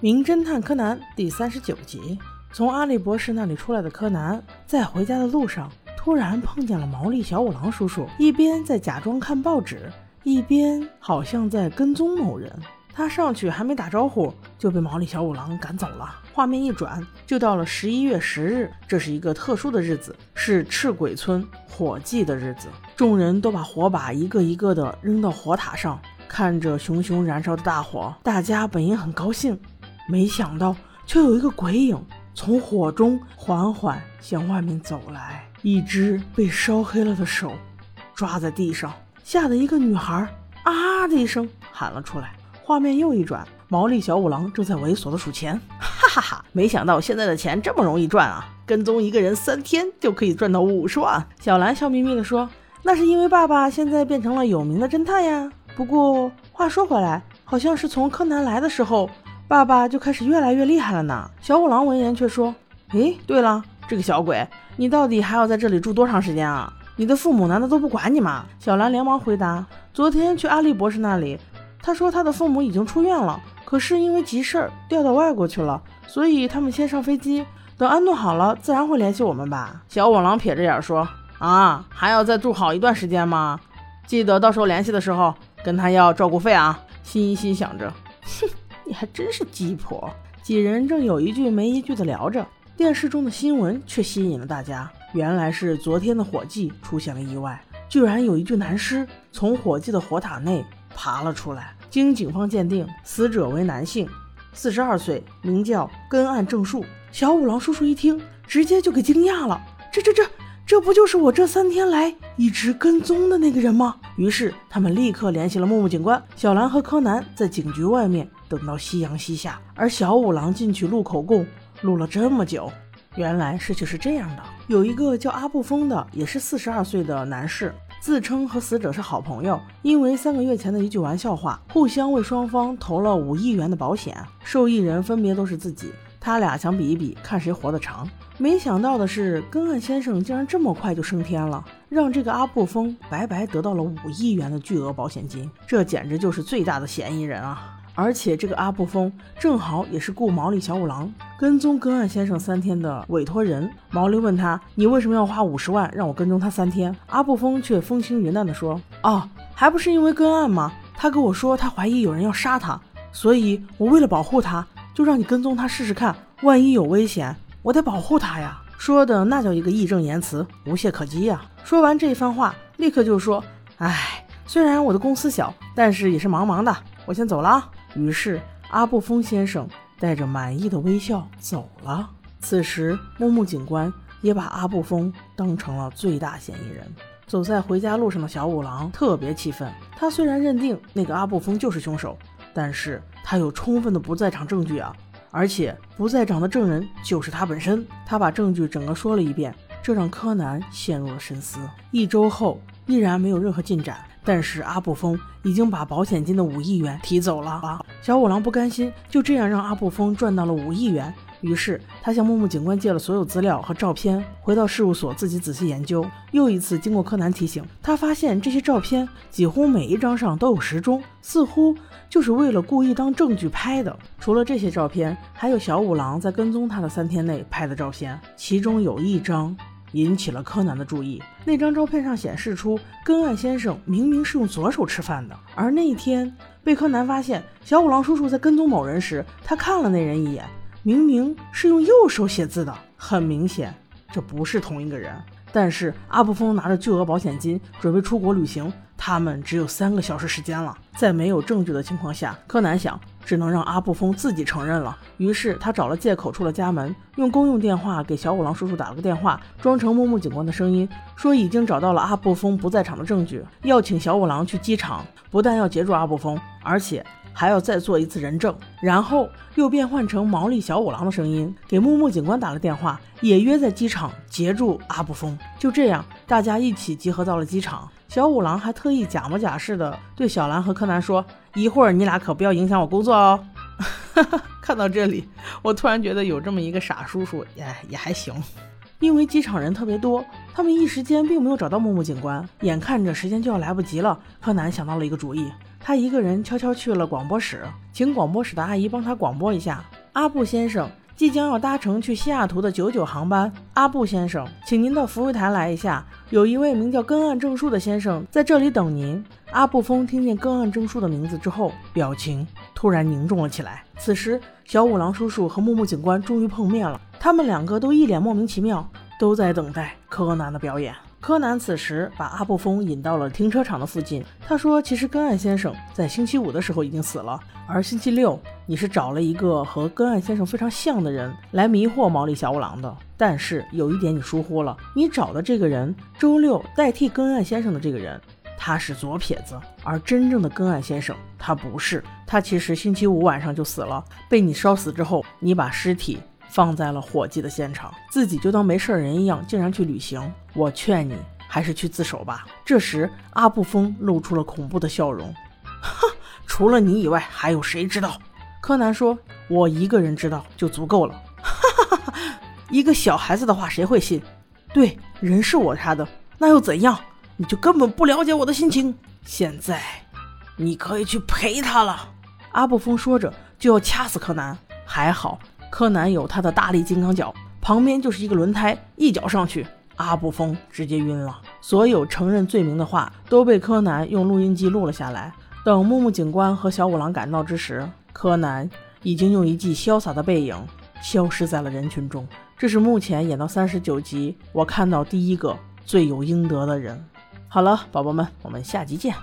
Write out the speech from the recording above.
名侦探柯南第三十九集，从阿笠博士那里出来的柯南，在回家的路上突然碰见了毛利小五郎叔叔，一边在假装看报纸，一边好像在跟踪某人。他上去还没打招呼，就被毛利小五郎赶走了。画面一转，就到了十一月十日，这是一个特殊的日子，是赤鬼村火祭的日子。众人都把火把一个一个的扔到火塔上，看着熊熊燃烧的大火，大家本应很高兴。没想到，却有一个鬼影从火中缓缓向外面走来，一只被烧黑了的手抓在地上，吓得一个女孩啊的一声喊了出来。画面又一转，毛利小五郎正在猥琐的数钱，哈哈哈！没想到现在的钱这么容易赚啊！跟踪一个人三天就可以赚到五十万。小兰笑眯眯地说：“那是因为爸爸现在变成了有名的侦探呀。”不过话说回来，好像是从柯南来的时候。爸爸就开始越来越厉害了呢。小五郎闻言却说：“诶，对了，这个小鬼，你到底还要在这里住多长时间啊？你的父母难道都不管你吗？”小兰连忙回答：“昨天去阿笠博士那里，他说他的父母已经出院了，可是因为急事儿调到外国去了，所以他们先上飞机，等安顿好了，自然会联系我们吧。”小五郎撇着眼说：“啊，还要再住好一段时间吗？记得到时候联系的时候跟他要照顾费啊。”心心想着，哼。你还真是鸡婆！几人正有一句没一句的聊着，电视中的新闻却吸引了大家。原来是昨天的火祭出现了意外，居然有一具男尸从火祭的火塔内爬了出来。经警方鉴定，死者为男性，四十二岁，名叫根岸正树。小五郎叔叔一听，直接就给惊讶了：这、这、这，这不就是我这三天来一直跟踪的那个人吗？于是他们立刻联系了木木警官。小兰和柯南在警局外面。等到夕阳西下，而小五郎进去录口供，录了这么久，原来事情是这样的：有一个叫阿布峰的，也是四十二岁的男士，自称和死者是好朋友，因为三个月前的一句玩笑话，互相为双方投了五亿元的保险，受益人分别都是自己，他俩想比一比，看谁活得长。没想到的是，根岸先生竟然这么快就升天了，让这个阿布峰白白得到了五亿元的巨额保险金，这简直就是最大的嫌疑人啊！而且这个阿布峰正好也是雇毛利小五郎跟踪根岸先生三天的委托人。毛利问他：“你为什么要花五十万让我跟踪他三天？”阿布峰却风轻云淡地说：“哦，还不是因为根岸吗？他跟我说他怀疑有人要杀他，所以我为了保护他，就让你跟踪他试试看。万一有危险，我得保护他呀。”说的那叫一个义正言辞，无懈可击呀。说完这一番话，立刻就说：“哎，虽然我的公司小，但是也是忙忙的，我先走了啊。”于是，阿布峰先生带着满意的微笑走了。此时，木木警官也把阿布峰当成了最大嫌疑人。走在回家路上的小五郎特别气愤。他虽然认定那个阿布峰就是凶手，但是他有充分的不在场证据啊！而且不在场的证人就是他本身。他把证据整个说了一遍，这让柯南陷入了深思。一周后，依然没有任何进展。但是阿布峰已经把保险金的五亿元提走了。小五郎不甘心就这样让阿布峰赚到了五亿元，于是他向木木警官借了所有资料和照片，回到事务所自己仔细研究。又一次经过柯南提醒，他发现这些照片几乎每一张上都有时钟，似乎就是为了故意当证据拍的。除了这些照片，还有小五郎在跟踪他的三天内拍的照片，其中有一张。引起了柯南的注意。那张照片上显示出根岸先生明明是用左手吃饭的，而那一天被柯南发现小五郎叔叔在跟踪某人时，他看了那人一眼，明明是用右手写字的。很明显，这不是同一个人。但是阿布峰拿着巨额保险金准备出国旅行，他们只有三个小时时间了。在没有证据的情况下，柯南想。只能让阿布峰自己承认了。于是他找了借口出了家门，用公用电话给小五郎叔叔打了个电话，装成木木警官的声音，说已经找到了阿布峰不在场的证据，要请小五郎去机场，不但要截住阿布峰，而且还要再做一次人证。然后又变换成毛利小五郎的声音，给木木警官打了电话，也约在机场截住阿布峰。就这样，大家一起集合到了机场。小五郎还特意假模假式的对小兰和柯南说：“一会儿你俩可不要影响我工作哦。”看到这里，我突然觉得有这么一个傻叔叔也也还行。因为机场人特别多，他们一时间并没有找到木木警官。眼看着时间就要来不及了，柯南想到了一个主意，他一个人悄悄去了广播室，请广播室的阿姨帮他广播一下：“阿布先生即将要搭乘去西雅图的九九航班。阿布先生，请您到服务台来一下，有一位名叫根岸正树的先生在这里等您。”阿布峰听见根岸正树的名字之后，表情突然凝重了起来。此时，小五郎叔叔和木木警官终于碰面了，他们两个都一脸莫名其妙，都在等待柯南的表演。柯南此时把阿布峰引到了停车场的附近。他说：“其实根岸先生在星期五的时候已经死了，而星期六你是找了一个和根岸先生非常像的人来迷惑毛利小五郎的。但是有一点你疏忽了，你找的这个人周六代替根岸先生的这个人，他是左撇子，而真正的根岸先生他不是。他其实星期五晚上就死了，被你烧死之后，你把尸体。”放在了火祭的现场，自己就当没事人一样，竟然去旅行。我劝你还是去自首吧。这时，阿布峰露出了恐怖的笑容，哼，除了你以外，还有谁知道？柯南说：“我一个人知道就足够了。”哈哈哈哈一个小孩子的话谁会信？对，人是我杀的，那又怎样？你就根本不了解我的心情。现在，你可以去陪他了。阿布峰说着就要掐死柯南，还好。柯南有他的大力金刚脚，旁边就是一个轮胎，一脚上去，阿布峰直接晕了。所有承认罪名的话都被柯南用录音机录了下来。等木木警官和小五郎赶到之时，柯南已经用一记潇洒的背影消失在了人群中。这是目前演到三十九集我看到第一个罪有应得的人。好了，宝宝们，我们下集见。